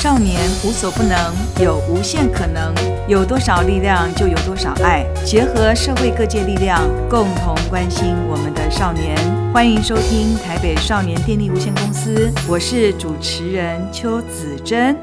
少年无所不能，有无限可能。有多少力量，就有多少爱。结合社会各界力量，共同关心我们的少年。欢迎收听台北少年电力无限公司，我是主持人邱子珍。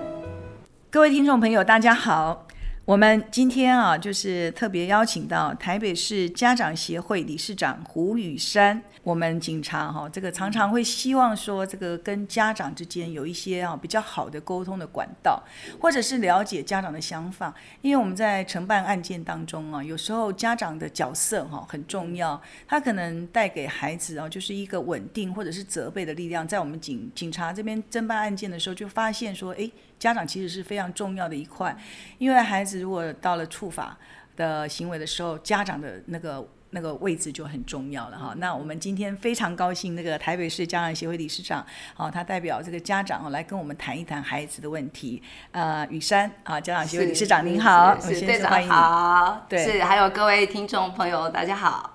各位听众朋友，大家好。我们今天啊，就是特别邀请到台北市家长协会理事长胡语珊。我们警察哈，这个常常会希望说，这个跟家长之间有一些啊比较好的沟通的管道，或者是了解家长的想法。因为我们在承办案件当中啊，有时候家长的角色哈很重要，他可能带给孩子啊就是一个稳定或者是责备的力量。在我们警警察这边侦办案件的时候，就发现说，诶。家长其实是非常重要的一块，因为孩子如果到了触法的行为的时候，家长的那个那个位置就很重要了哈。那我们今天非常高兴，那个台北市家长协会理事长，啊，他代表这个家长来跟我们谈一谈孩子的问题。呃，雨珊啊，家长协会理事长您好，是队长好，对，是还有各位听众朋友大家好。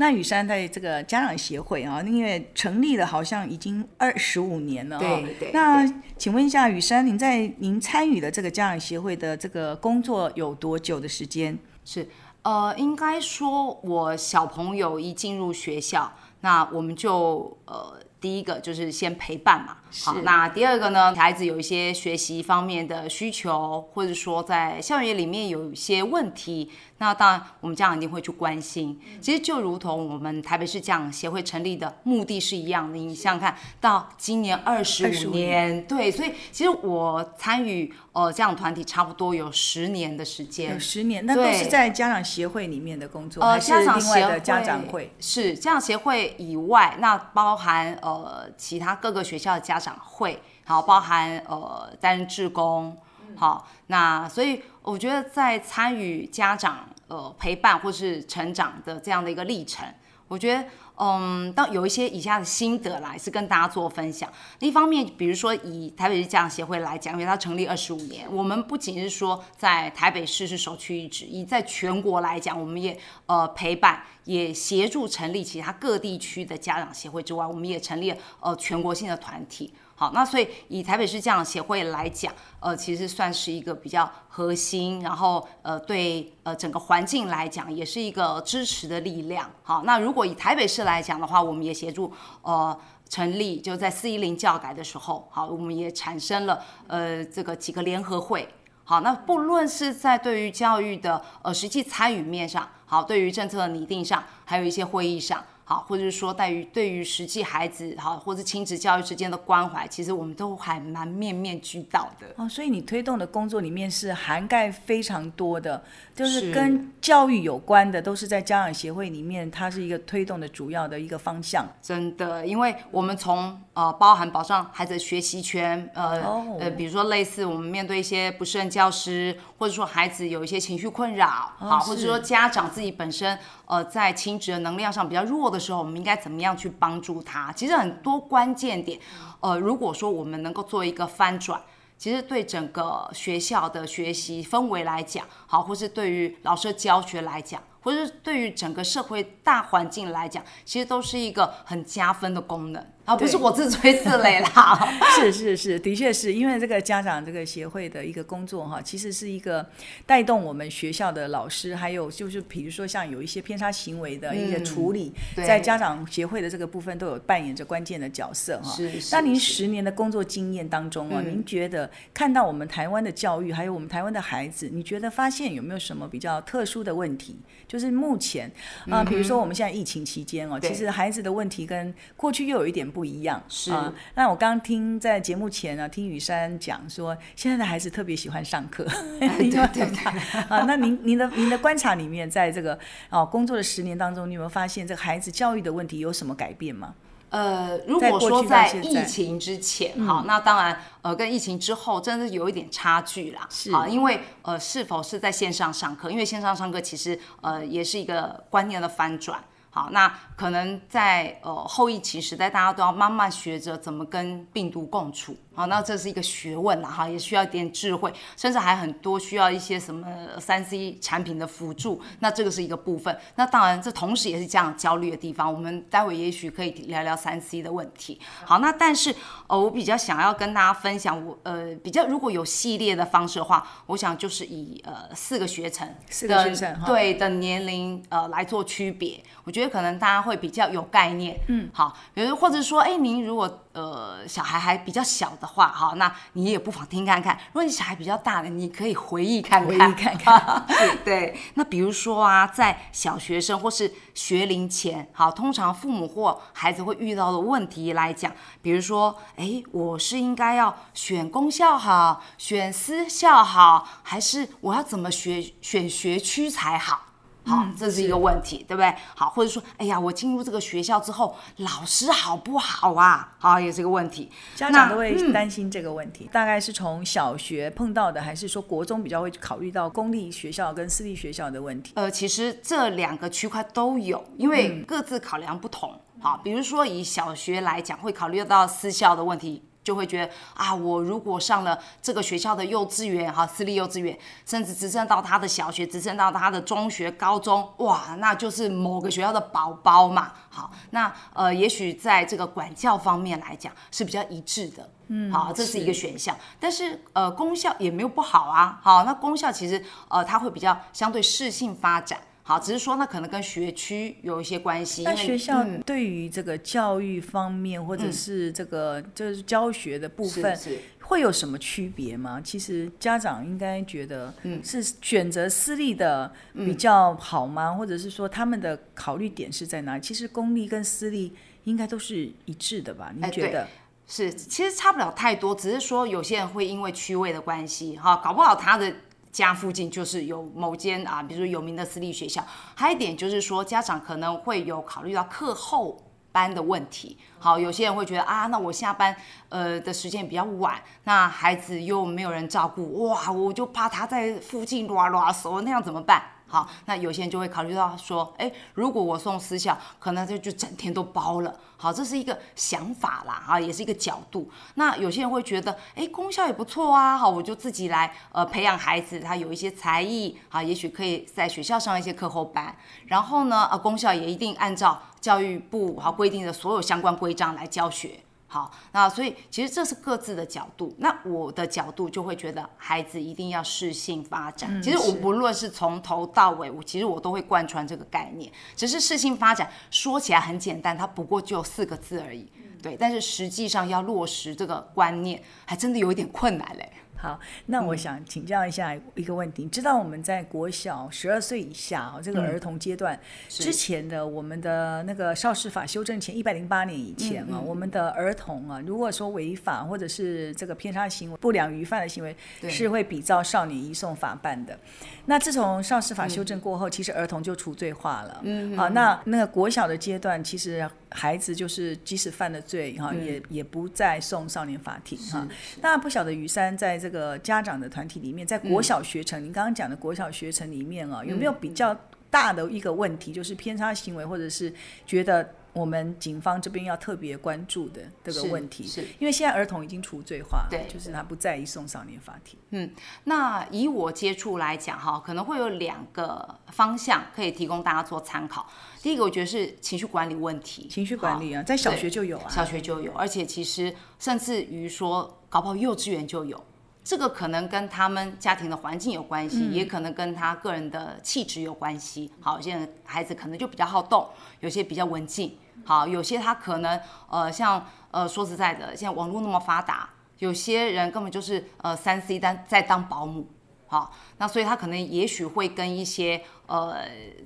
那雨珊在这个家长协会啊，因为成立了好像已经二十五年了。对对。那请问一下雨珊，您在您参与的这个家长协会的这个工作有多久的时间？是呃，应该说我小朋友一进入学校，那我们就呃。第一个就是先陪伴嘛，好，那第二个呢，孩子有一些学习方面的需求，或者说在校园里面有一些问题，那当然我们家长一定会去关心。其实就如同我们台北市家长协会成立的目的是一样的，你想想看到今年二十五年，对，所以其实我参与呃这样团体差不多有十年的时间，有十年，那都是在家长协会里面的工作，呃，家长协会的家长会？是家长协会以外，那包含呃。呃，其他各个学校的家长会，好，包含呃担任志工，好，那所以我觉得在参与家长呃陪伴或是成长的这样的一个历程，我觉得嗯，当有一些以下的心得来是跟大家做分享。一方面，比如说以台北市家长协会来讲，因为它成立二十五年，我们不仅是说在台北市是首屈一指，以在全国来讲，我们也呃陪伴。也协助成立其他各地区的家长协会之外，我们也成立了呃全国性的团体。好，那所以以台北市家长协会来讲，呃，其实算是一个比较核心，然后呃对呃整个环境来讲也是一个支持的力量。好，那如果以台北市来讲的话，我们也协助呃成立，就在四一零教改的时候，好，我们也产生了呃这个几个联合会。好，那不论是在对于教育的呃实际参与面上，好，对于政策的拟定上，还有一些会议上。好，或者是说，对于对于实际孩子好，或者亲子教育之间的关怀，其实我们都还蛮面面俱到的。哦，所以你推动的工作里面是涵盖非常多的，就是跟教育有关的，都是在家长协会里面，它是一个推动的主要的一个方向。真的，因为我们从呃包含保障孩子的学习权，呃、哦、呃，比如说类似我们面对一些不胜任教师，或者说孩子有一些情绪困扰，好、哦，或者说家长自己本身呃在亲职的能量上比较弱的。时候我们应该怎么样去帮助他？其实很多关键点，呃，如果说我们能够做一个翻转，其实对整个学校的学习氛围来讲，好，或是对于老师教学来讲，或是对于整个社会大环境来讲，其实都是一个很加分的功能。啊，不是我自吹自擂啦，是是是，的确是因为这个家长这个协会的一个工作哈，其实是一个带动我们学校的老师，还有就是比如说像有一些偏差行为的一个处理，嗯、在家长协会的这个部分都有扮演着关键的角色哈。是。那您十年的工作经验当中啊，您觉得看到我们台湾的教育，还有我们台湾的孩子，你觉得发现有没有什么比较特殊的问题？就是目前啊，比如说我们现在疫情期间哦，其实孩子的问题跟过去又有一点不。不一样。是。啊，那我刚刚听在节目前呢，听雨珊讲说，现在的孩子特别喜欢上课，对 对对。啊，那您您的您的观察里面，在这个哦工作的十年当中，你有没有发现这个孩子教育的问题有什么改变吗？呃，如果说在疫情之前，哈，那当然呃跟疫情之后真的是有一点差距啦，是。啊，因为呃是否是在线上上课，因为线上上课其实呃也是一个观念的翻转。好，那可能在呃后疫情时代，大家都要慢慢学着怎么跟病毒共处。好，那这是一个学问呐，哈，也需要一点智慧，甚至还很多需要一些什么三 C 产品的辅助。那这个是一个部分。那当然，这同时也是这样焦虑的地方。我们待会也许可以聊聊三 C 的问题。好，那但是呃，我比较想要跟大家分享，我呃比较如果有系列的方式的话，我想就是以呃四个学程，四个学程对的年龄呃来做区别。我觉得可能大家会比较有概念。嗯，好，比如或者说，哎，您如果呃小孩还比较小的话，哈，那你也不妨听看看。如果你小孩比较大的，你可以回忆看看，回忆看看。对，那比如说啊，在小学生或是学龄前，好，通常父母或孩子会遇到的问题来讲，比如说，哎，我是应该要选公校好，选私校好，还是我要怎么学选学区才好？好，这是一个问题，对不对？好，或者说，哎呀，我进入这个学校之后，老师好不好啊？好，也是一个问题。家长都会担心这个问题。大概是从小学碰到的，还是说国中比较会考虑到公立学校跟私立学校的问题？呃，其实这两个区块都有，因为各自考量不同。好，比如说以小学来讲，会考虑到私校的问题。就会觉得啊，我如果上了这个学校的幼稚园哈，私立幼稚园，甚至直升到他的小学，直升到他的中学、高中，哇，那就是某个学校的宝宝嘛。好，那呃，也许在这个管教方面来讲是比较一致的，嗯，好，这是一个选项。是但是呃，功效也没有不好啊。好，那功效其实呃，它会比较相对适性发展。好，只是说那可能跟学区有一些关系。那学校对于这个教育方面，嗯、或者是这个就是教学的部分，会有什么区别吗？其实家长应该觉得，嗯是选择私立的比较好吗？嗯、或者是说他们的考虑点是在哪里？其实公立跟私立应该都是一致的吧？你觉得？是，其实差不了太多，只是说有些人会因为区位的关系，哈，搞不好他的。家附近就是有某间啊，比如说有名的私立学校。还有一点就是说，家长可能会有考虑到课后班的问题。好，有些人会觉得啊，那我下班呃的时间比较晚，那孩子又没有人照顾，哇，我就怕他在附近乱乱说，那样怎么办？好，那有些人就会考虑到说，哎，如果我送私校，可能就就整天都包了。好，这是一个想法啦，啊，也是一个角度。那有些人会觉得，哎，公校也不错啊，好，我就自己来呃培养孩子，他有一些才艺，啊，也许可以在学校上一些课后班。然后呢，呃，公校也一定按照教育部好规定的所有相关规章来教学。好，那所以其实这是各自的角度。那我的角度就会觉得，孩子一定要适性发展。嗯、其实我不论是从头到尾，我其实我都会贯穿这个概念。只是适性发展说起来很简单，它不过就四个字而已。对，但是实际上要落实这个观念，还真的有一点困难嘞。好，那我想请教一下一个问题，你知道我们在国小十二岁以下这个儿童阶段之前的我们的那个少事法修正前一百零八年以前啊，我们的儿童啊，如果说违法或者是这个偏差行为、不良于犯的行为，是会比照少年移送法办的。那自从少事法修正过后，其实儿童就除罪化了。嗯，好，那那个国小的阶段，其实。孩子就是即使犯了罪哈，嗯、也也不再送少年法庭哈。那不晓得于山在这个家长的团体里面，在国小学程，您、嗯、刚刚讲的国小学程里面啊，有没有比较大的一个问题，就是偏差行为，或者是觉得？我们警方这边要特别关注的这个问题，是，是因为现在儿童已经除罪化了，对，就是他不在意送少年法庭。嗯，那以我接触来讲哈，可能会有两个方向可以提供大家做参考。第一个，我觉得是情绪管理问题，情绪管理啊，在小学就有啊，小学就有，而且其实甚至于说，搞不好幼稚园就有。这个可能跟他们家庭的环境有关系，嗯、也可能跟他个人的气质有关系。好，有些孩子可能就比较好动，有些比较文静。好，有些他可能呃，像呃，说实在的，现在网络那么发达，有些人根本就是呃，三 C 单在当保姆。好，那所以他可能也许会跟一些呃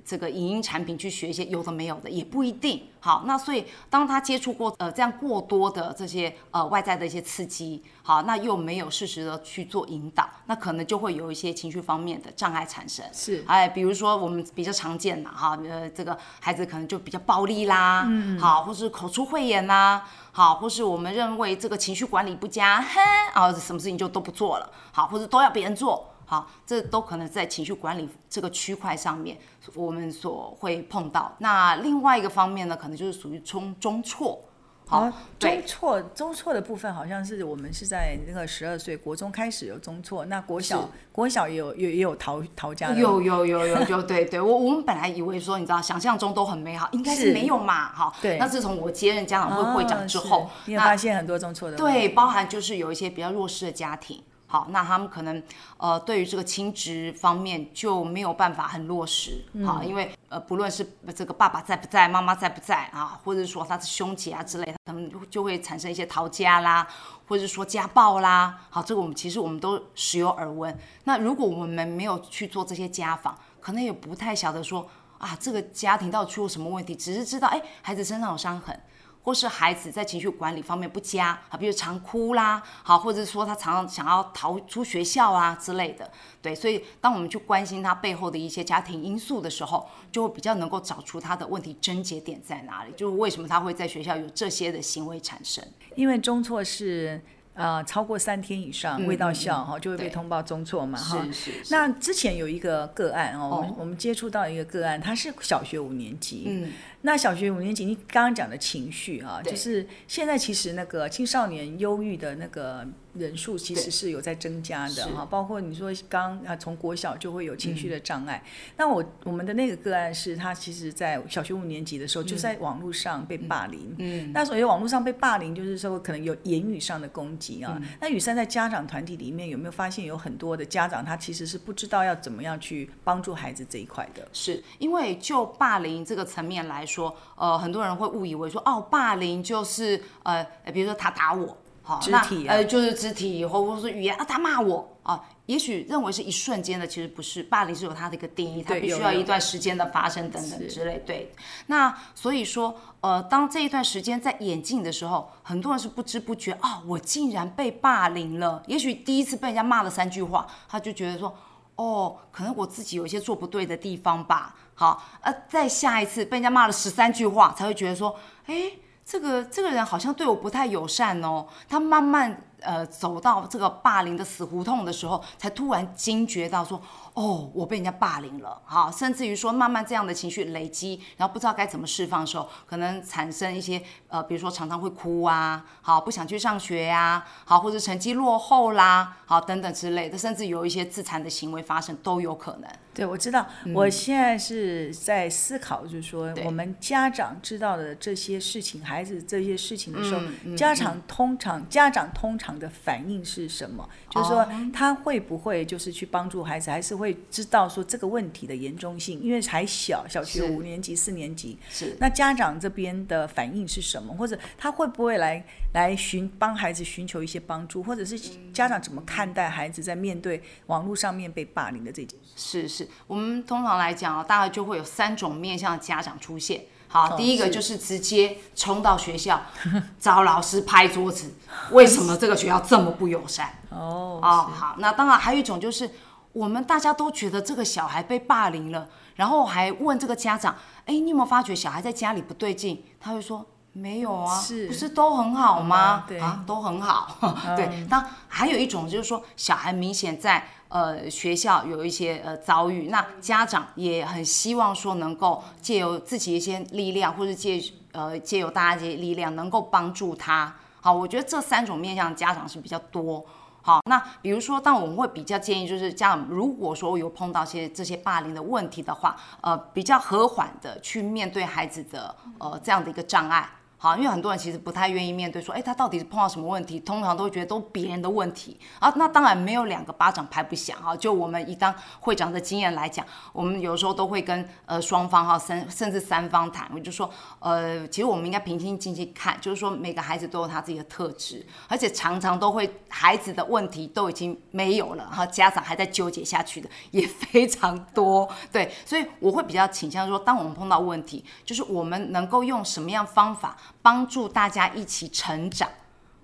这个影音产品去学一些有的没有的，也不一定。好，那所以当他接触过呃这样过多的这些呃外在的一些刺激，好，那又没有适时的去做引导，那可能就会有一些情绪方面的障碍产生。是，哎，比如说我们比较常见的哈，呃这个孩子可能就比较暴力啦，嗯，好，或是口出秽言啦，好，或是我们认为这个情绪管理不佳，哼，啊，什么事情就都不做了，好，或者都要别人做。好，这都可能在情绪管理这个区块上面，我们所会碰到。那另外一个方面呢，可能就是属于中中辍，好，哦、中辍中辍的部分好像是我们是在那个十二岁国中开始有中辍，那国小国小也有也也有逃逃家的。有有有有有对对，我我们本来以为说你知道想象中都很美好，应该是没有嘛，哈。对。那自从我接任家长会会长之后，哦、你有发现很多中辍的。对，包含就是有一些比较弱势的家庭。好，那他们可能呃，对于这个亲职方面就没有办法很落实，好，嗯、因为呃，不论是这个爸爸在不在，妈妈在不在啊，或者说他是兄姐啊之类的，他们就会产生一些逃家啦，或者是说家暴啦，好，这个我们其实我们都时有耳闻。那如果我们没有去做这些家访，可能也不太晓得说啊，这个家庭到底出了什么问题，只是知道哎，孩子身上有伤痕。或是孩子在情绪管理方面不佳啊，比如常哭啦，好，或者说他常常想要逃出学校啊之类的，对，所以当我们去关心他背后的一些家庭因素的时候，就会比较能够找出他的问题症结点在哪里，就是为什么他会在学校有这些的行为产生。因为中错是呃超过三天以上未到校哈，就会被通报中辍嘛哈。是是。那之前有一个个案哦，我们我们接触到一个个案，他是小学五年级。嗯。那小学五年级，你刚刚讲的情绪啊，就是现在其实那个青少年忧郁的那个人数其实是有在增加的哈，包括你说刚啊从国小就会有情绪的障碍。嗯、那我我们的那个个案是他其实在小学五年级的时候就在网络上被霸凌，嗯，那所以网络上被霸凌就是说可能有言语上的攻击啊。嗯、那雨珊在家长团体里面有没有发现有很多的家长他其实是不知道要怎么样去帮助孩子这一块的？是因为就霸凌这个层面来说。呃，很多人会误以为说哦，霸凌就是呃，比如说他打我，好，肢体、呃就是肢体，或者是语言啊，他骂我啊，也许认为是一瞬间的，其实不是，霸凌是有它的一个定义，它必须要一段时间的发生等等之类，对。那所以说呃，当这一段时间在演进的时候，很多人是不知不觉啊、哦，我竟然被霸凌了。也许第一次被人家骂了三句话，他就觉得说。哦，可能我自己有一些做不对的地方吧。好，呃，再下一次被人家骂了十三句话，才会觉得说，哎，这个这个人好像对我不太友善哦。他慢慢。呃，走到这个霸凌的死胡同的时候，才突然惊觉到说，哦，我被人家霸凌了，好，甚至于说慢慢这样的情绪累积，然后不知道该怎么释放的时候，可能产生一些呃，比如说常常会哭啊，好，不想去上学呀、啊，好，或者成绩落后啦，好，等等之类的，甚至有一些自残的行为发生都有可能。对，我知道，嗯、我现在是在思考，就是说我们家长知道的这些事情，孩子这些事情的时候，嗯嗯、家长通常、嗯、家长通常。的反应是什么？就是说，他会不会就是去帮助孩子，还是会知道说这个问题的严重性？因为还小，小学五年级、四年级，是那家长这边的反应是什么？或者他会不会来来寻帮孩子寻求一些帮助？或者是家长怎么看待孩子在面对网络上面被霸凌的这件事？是是，我们通常来讲啊，大概就会有三种面向的家长出现。好，第一个就是直接冲到学校 找老师拍桌子，为什么这个学校这么不友善？哦，哦，好，那当然还有一种就是我们大家都觉得这个小孩被霸凌了，然后还问这个家长，哎，你有没有发觉小孩在家里不对劲？他会说。没有啊，是不是都很好吗？嗯、对啊，都很好。嗯、对，那还有一种就是说，小孩明显在呃学校有一些呃遭遇，那家长也很希望说能够借由自己一些力量，或者借呃借由大家一些力量，能够帮助他。好，我觉得这三种面向家长是比较多。好，那比如说，但我们会比较建议，就是家长如果说有碰到些这些霸凌的问题的话，呃，比较和缓的去面对孩子的呃这样的一个障碍。好，因为很多人其实不太愿意面对，说，哎，他到底是碰到什么问题？通常都会觉得都别人的问题啊。那当然没有两个巴掌拍不响啊。就我们以当会长的经验来讲，我们有时候都会跟呃双方哈三甚至三方谈，我就说，呃，其实我们应该平心静气看，就是说每个孩子都有他自己的特质，而且常常都会孩子的问题都已经没有了，哈，家长还在纠结下去的也非常多。对，所以我会比较倾向说，当我们碰到问题，就是我们能够用什么样方法。帮助大家一起成长，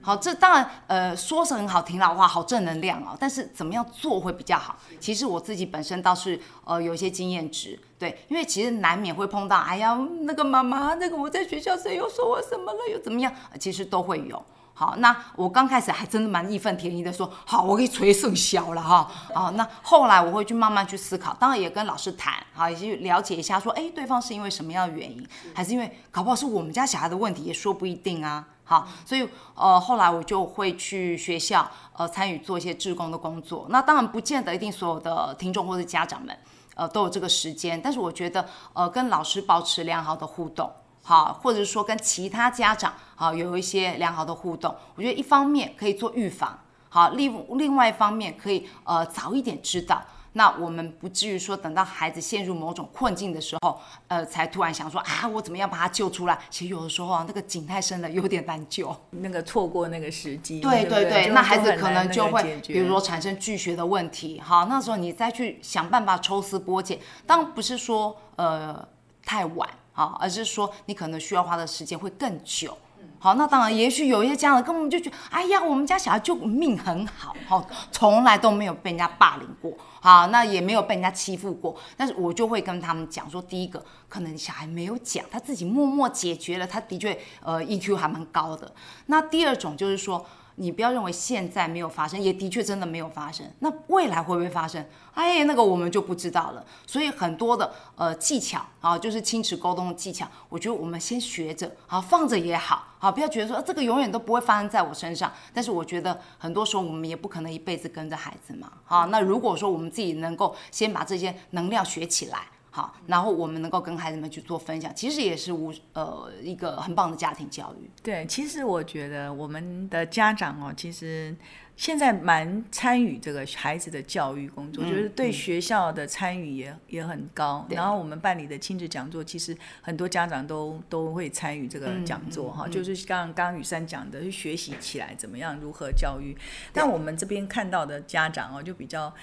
好，这当然呃说是很好听的话，好正能量哦。但是怎么样做会比较好？其实我自己本身倒是呃有一些经验值，对，因为其实难免会碰到，哎呀，那个妈妈，那个我在学校谁又说我什么了，又怎么样？其实都会有。好，那我刚开始还真的蛮义愤填膺的说，好，我可以捶圣小了哈。好，那后来我会去慢慢去思考，当然也跟老师谈，好，也去了解一下，说，哎，对方是因为什么样的原因，还是因为搞不好是我们家小孩的问题，也说不一定啊。好，所以呃，后来我就会去学校呃参与做一些志工的工作。那当然不见得一定所有的听众或者家长们呃都有这个时间，但是我觉得呃跟老师保持良好的互动。好，或者是说跟其他家长好有一些良好的互动，我觉得一方面可以做预防，好，另另外一方面可以呃早一点知道，那我们不至于说等到孩子陷入某种困境的时候，呃，才突然想说啊，我怎么样把他救出来？其实有的时候啊，那个井太深了，有点难救，那个错过那个时机，对对对，那孩子可能就会比如说产生拒学的问题，好，那时候你再去想办法抽丝剥茧，当然不是说呃太晚。好，而是说你可能需要花的时间会更久。好，那当然，也许有一些家长根本就觉得，哎呀，我们家小孩就命很好，好，从来都没有被人家霸凌过，好，那也没有被人家欺负过。但是我就会跟他们讲说，第一个，可能小孩没有讲，他自己默默解决了，他的确，呃，EQ 还蛮高的。那第二种就是说。你不要认为现在没有发生，也的确真的没有发生。那未来会不会发生？哎，那个我们就不知道了。所以很多的呃技巧啊，就是亲子沟通的技巧，我觉得我们先学着，好放着也好，好不要觉得说，这个永远都不会发生在我身上。但是我觉得很多时候我们也不可能一辈子跟着孩子嘛。好，那如果说我们自己能够先把这些能量学起来。好，然后我们能够跟孩子们去做分享，其实也是无呃一个很棒的家庭教育。对，其实我觉得我们的家长哦，其实现在蛮参与这个孩子的教育工作，嗯、就是对学校的参与也、嗯、也很高。然后我们办理的亲子讲座，其实很多家长都都会参与这个讲座哈、就是刚刚雨珊讲的，去学习起来怎么样如何教育。但我们这边看到的家长哦，就比较。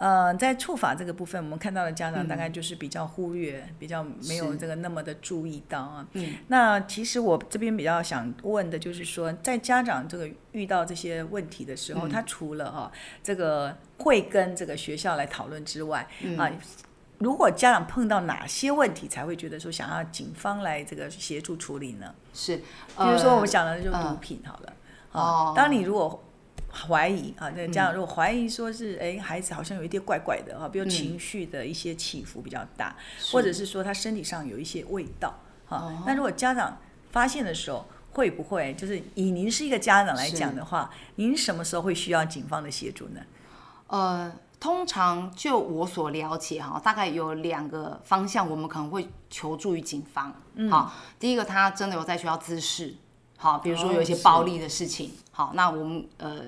呃，在触法这个部分，我们看到的家长大概就是比较忽略，嗯、比较没有这个那么的注意到啊。嗯。那其实我这边比较想问的就是说，在家长这个遇到这些问题的时候，嗯、他除了哈、哦、这个会跟这个学校来讨论之外，嗯、啊，如果家长碰到哪些问题才会觉得说想要警方来这个协助处理呢？是，比如说我们讲的就是毒品好了。呃、啊，当你如果怀疑啊，那家长如果怀疑说是哎、嗯，孩子好像有一点怪怪的啊，比如情绪的一些起伏比较大，嗯、或者是说他身体上有一些味道哈。那、哦、如果家长发现的时候，会不会就是以您是一个家长来讲的话，您什么时候会需要警方的协助呢？呃，通常就我所了解哈，大概有两个方向，我们可能会求助于警方。嗯，好，第一个他真的有在学校滋事。好，比如说有一些暴力的事情，哦、好，那我们呃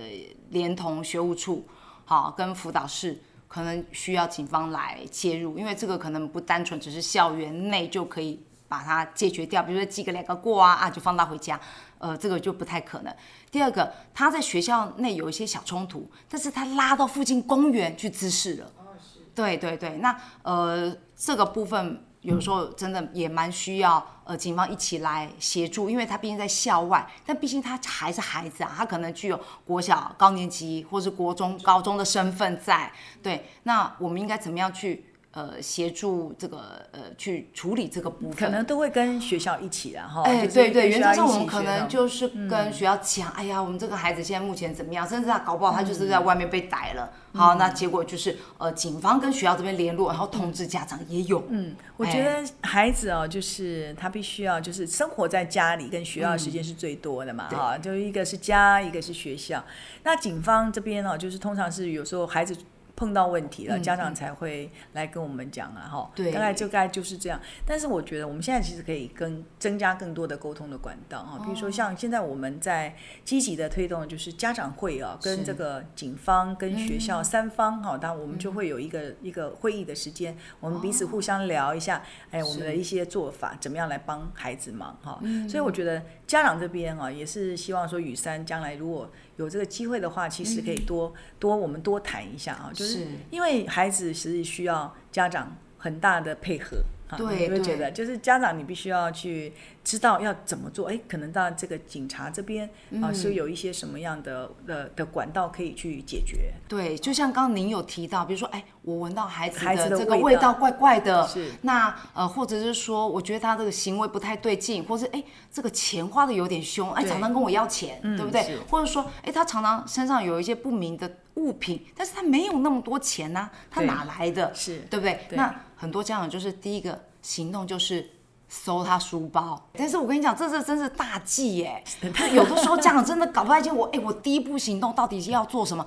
连同学务处，好跟辅导室，可能需要警方来介入，因为这个可能不单纯只是校园内就可以把它解决掉，比如说记个两个过啊啊就放他回家，呃这个就不太可能。第二个，他在学校内有一些小冲突，但是他拉到附近公园去滋事了，哦、对对对，那呃这个部分。有时候真的也蛮需要呃警方一起来协助，因为他毕竟在校外，但毕竟他还是孩子啊，他可能具有国小高年级或是国中高中的身份在。对，那我们应该怎么样去？呃，协助这个呃，去处理这个部分，可能都会跟学校一起然后哎，对对，原则上我们可能就是跟学校讲、嗯，哎呀，我们这个孩子现在目前怎么样？甚至他搞不好他就是在外面被逮了。嗯、好，那结果就是呃，警方跟学校这边联络，然后通知家长也有。嗯，我觉得孩子哦，就是他必须要就是生活在家里，跟学校的时间是最多的嘛。哈、嗯，就一个是家，一个是学校。那警方这边哦，就是通常是有时候孩子。碰到问题了，家长才会来跟我们讲啊，哈、对，大概就大概就是这样。但是我觉得我们现在其实可以跟增加更多的沟通的管道啊，比如说像现在我们在积极的推动，就是家长会啊，跟这个警方跟学校三方哈，当然我们就会有一个一个会议的时间，我们彼此互相聊一下，哎，我们的一些做法怎么样来帮孩子忙哈。所以我觉得家长这边啊，也是希望说雨山将来如果。有这个机会的话，其实可以多、嗯、多我们多谈一下啊，就是因为孩子实际需要家长很大的配合。对，你会觉得就是家长你必须要去知道要怎么做。哎，可能到这个警察这边啊，是有一些什么样的的的管道可以去解决。对，就像刚刚您有提到，比如说，哎，我闻到孩子的这个味道怪怪的，是那呃，或者是说，我觉得他这个行为不太对劲，或是哎，这个钱花的有点凶，哎，常常跟我要钱，对不对？或者说，哎，他常常身上有一些不明的。物品，但是他没有那么多钱呐、啊，他哪来的？是对不对？对，那很多家长就是第一个行动就是搜他书包，但是我跟你讲，这是真是大忌耶。他有的时候家长真的搞不太清，我哎，我第一步行动到底是要做什么？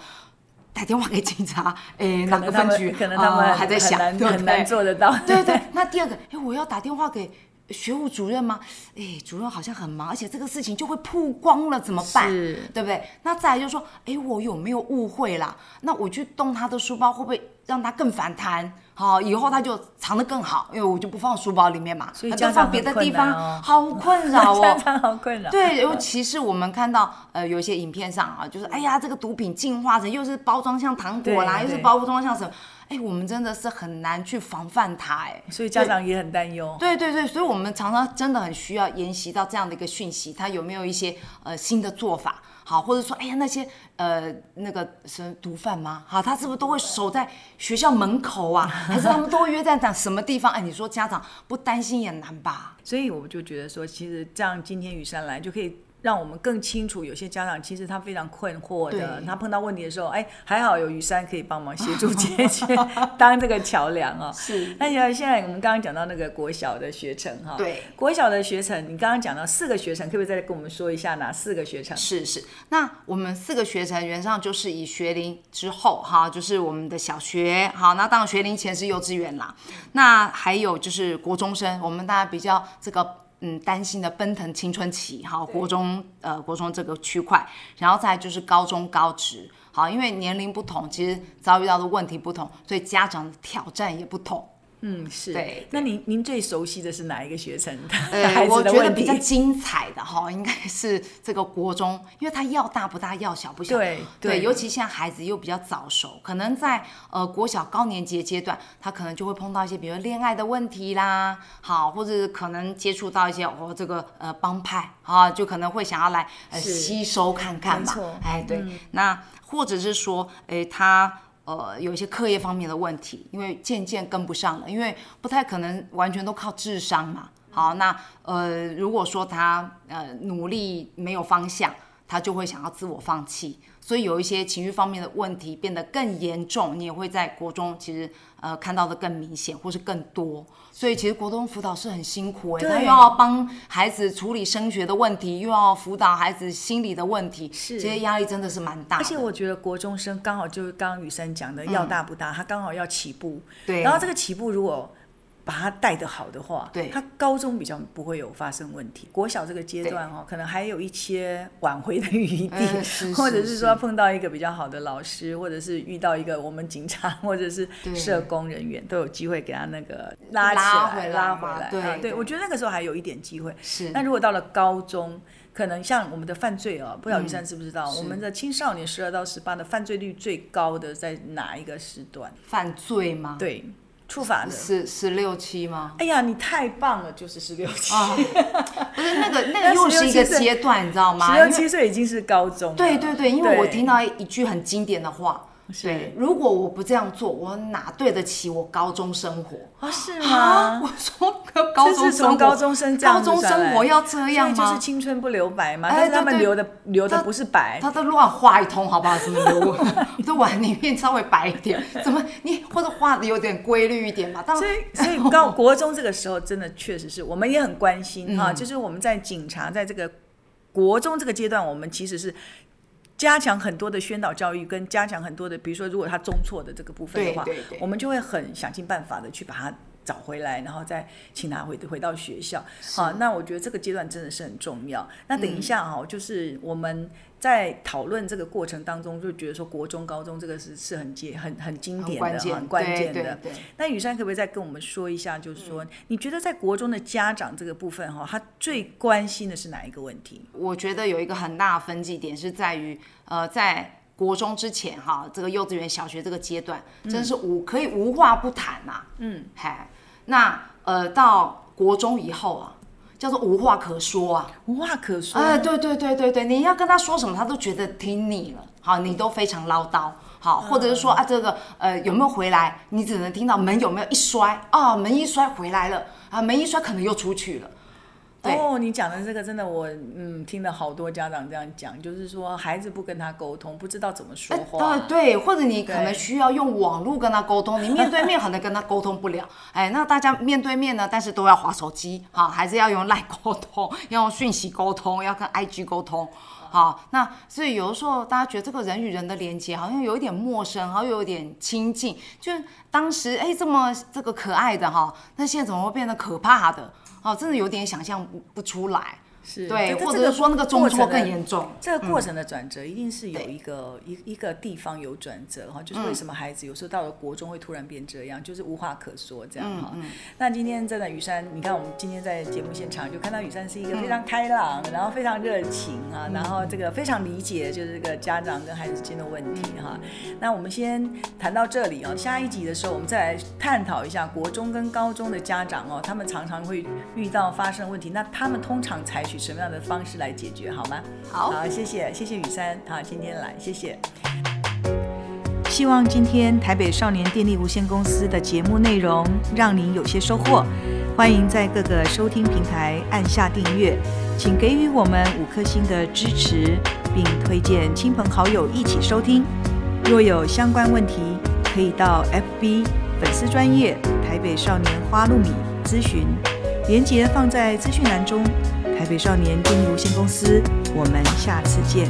打电话给警察，哎，哪个分局？可能他们、呃、还在想，很难，很难做得到。对对。那第二个，哎，我要打电话给。学务主任吗？哎，主任好像很忙，而且这个事情就会曝光了，怎么办？是对不对？那再来就是说，哎，我有没有误会啦？那我去动他的书包，会不会让它更反弹？好，以后它就藏得更好，因为我就不放书包里面嘛，所以就放别的地方，哦、好困扰哦，家长好困扰。对，尤其是我们看到呃，有一些影片上啊，就是哎呀，这个毒品进化成又是包装像糖果啦，又是包装像什么。哎，我们真的是很难去防范它，哎，所以家长也很担忧。对对对，所以我们常常真的很需要研习到这样的一个讯息，他有没有一些呃新的做法？好，或者说，哎呀，那些呃那个什么毒贩吗？好，他是不是都会守在学校门口啊？还是他们都会约在哪什么地方？哎，你说家长不担心也难吧？所以我就觉得说，其实这样今天雨山来就可以。让我们更清楚，有些家长其实他非常困惑的，他碰到问题的时候，哎，还好有雨山可以帮忙协助解决，当这个桥梁啊。是。那现在我们刚刚讲到那个国小的学程哈，对，国小的学程，你刚刚讲到四个学程，可不可以再跟我们说一下哪四个学程？是是。那我们四个学程原上就是以学龄之后哈，就是我们的小学，好，那当然学龄前是幼稚园啦，那还有就是国中生，我们大家比较这个。嗯，担心的奔腾青春期，好，国中呃，国中这个区块，然后再就是高中高职，好，因为年龄不同，其实遭遇到的问题不同，所以家长的挑战也不同。嗯，是。对，那您您最熟悉的是哪一个学程？呃，我觉得比较精彩的哈，应该是这个国中，因为他要大不大，要小不小。对尤其现在孩子又比较早熟，可能在呃国小高年级阶段，他可能就会碰到一些，比如恋爱的问题啦，好，或者可能接触到一些哦这个呃帮派啊，就可能会想要来呃吸收看看嘛。哎，对，嗯、那或者是说，哎他。呃，有一些课业方面的问题，因为渐渐跟不上了，因为不太可能完全都靠智商嘛。好，那呃，如果说他呃努力没有方向，他就会想要自我放弃，所以有一些情绪方面的问题变得更严重，你也会在国中其实呃看到的更明显或是更多。所以其实国中辅导是很辛苦哎，他又要帮孩子处理升学的问题，又要辅导孩子心理的问题，是，这些压力真的是蛮大的。而且我觉得国中生刚好就是刚刚雨珊讲的要大不大，嗯、他刚好要起步，对，然后这个起步如果。把他带得好的话，对，他高中比较不会有发生问题。国小这个阶段哦，可能还有一些挽回的余地，呃、或者是说碰到一个比较好的老师，或者是遇到一个我们警察 或者是社工人员，都有机会给他那个拉起来、拉回来。对对，对，我觉得那个时候还有一点机会。是。那如果到了高中，可能像我们的犯罪哦，不知道雨珊知不知道，嗯、我们的青少年十二到十八的犯罪率最高的在哪一个时段？犯罪吗？对。触法的十十六七吗？哎呀，你太棒了，就是十六七。不是 那个那个又是一个阶段，你知道吗？十六七岁已经是高中。对对对，因为我听到一句很经典的话。对，如果我不这样做，我哪对得起我高中生活啊？是吗？我说高中生高中生这样，高中生活要这样吗？就是青春不留白嘛。但是他们留的留的不是白，他都乱画一通，好不好？怎么留？都往里面稍微白一点，怎么你或者画的有点规律一点嘛？所以所以高国中这个时候真的确实是我们也很关心哈，就是我们在警察在这个国中这个阶段，我们其实是。加强很多的宣导教育，跟加强很多的，比如说，如果他中错的这个部分的话，对对对，我们就会很想尽办法的去把他找回来，然后再请他回回到学校。好，那我觉得这个阶段真的是很重要。那等一下哈，就是我们在讨论这个过程当中，就觉得说国中、高中这个是是很接很很经典的、很关键，的。那雨珊可不可以再跟我们说一下，就是说，你觉得在国中的家长这个部分哈，他最关心的是哪一个问题？我觉得有一个很大的分歧点是在于，呃，在国中之前哈，这个幼稚园、小学这个阶段，真的是无可以无话不谈呐。嗯，嗨。那呃，到国中以后啊，叫做无话可说啊，无话可说。哎，对对对对对，你要跟他说什么，他都觉得听腻了。好，你都非常唠叨。好，或者是说啊，这个呃有没有回来？你只能听到门有没有一摔啊，门一摔回来了啊，门一摔可能又出去了。哦，你讲的这个真的我，我嗯听了好多家长这样讲，就是说孩子不跟他沟通，不知道怎么说话。对对，或者你可能需要用网络跟他沟通，你面对面可能跟他沟通不了。哎，那大家面对面呢，但是都要划手机，哈，还是要用 LINE 沟通，要用讯息沟通，要跟 IG 沟通。好，那所以有的时候大家觉得这个人与人的连接好像有一点陌生，好像有一点亲近。就当时哎这么这个可爱的哈，那现在怎么会变得可怕的？哦，真的有点想象不出来。是对，或者是说那个中错更严重。这个过程的转折一定是有一个一一个地方有转折哈，就是为什么孩子有时候到了国中会突然变这样，就是无话可说这样哈。那今天真的雨山，你看我们今天在节目现场就看到雨山是一个非常开朗，然后非常热情啊，然后这个非常理解就是这个家长跟孩子之间的问题哈。那我们先谈到这里哦，下一集的时候我们再来探讨一下国中跟高中的家长哦，他们常常会遇到发生问题，那他们通常采取什么样的方式来解决好吗？好，好，谢谢，谢谢雨珊，好，今天来，谢谢。希望今天台北少年电力无限公司的节目内容让您有些收获，欢迎在各个收听平台按下订阅，请给予我们五颗星的支持，并推荐亲朋好友一起收听。若有相关问题，可以到 FB 粉丝专业台北少年花露米咨询，连结放在资讯栏中。台北少年电力有限公司，我们下次见。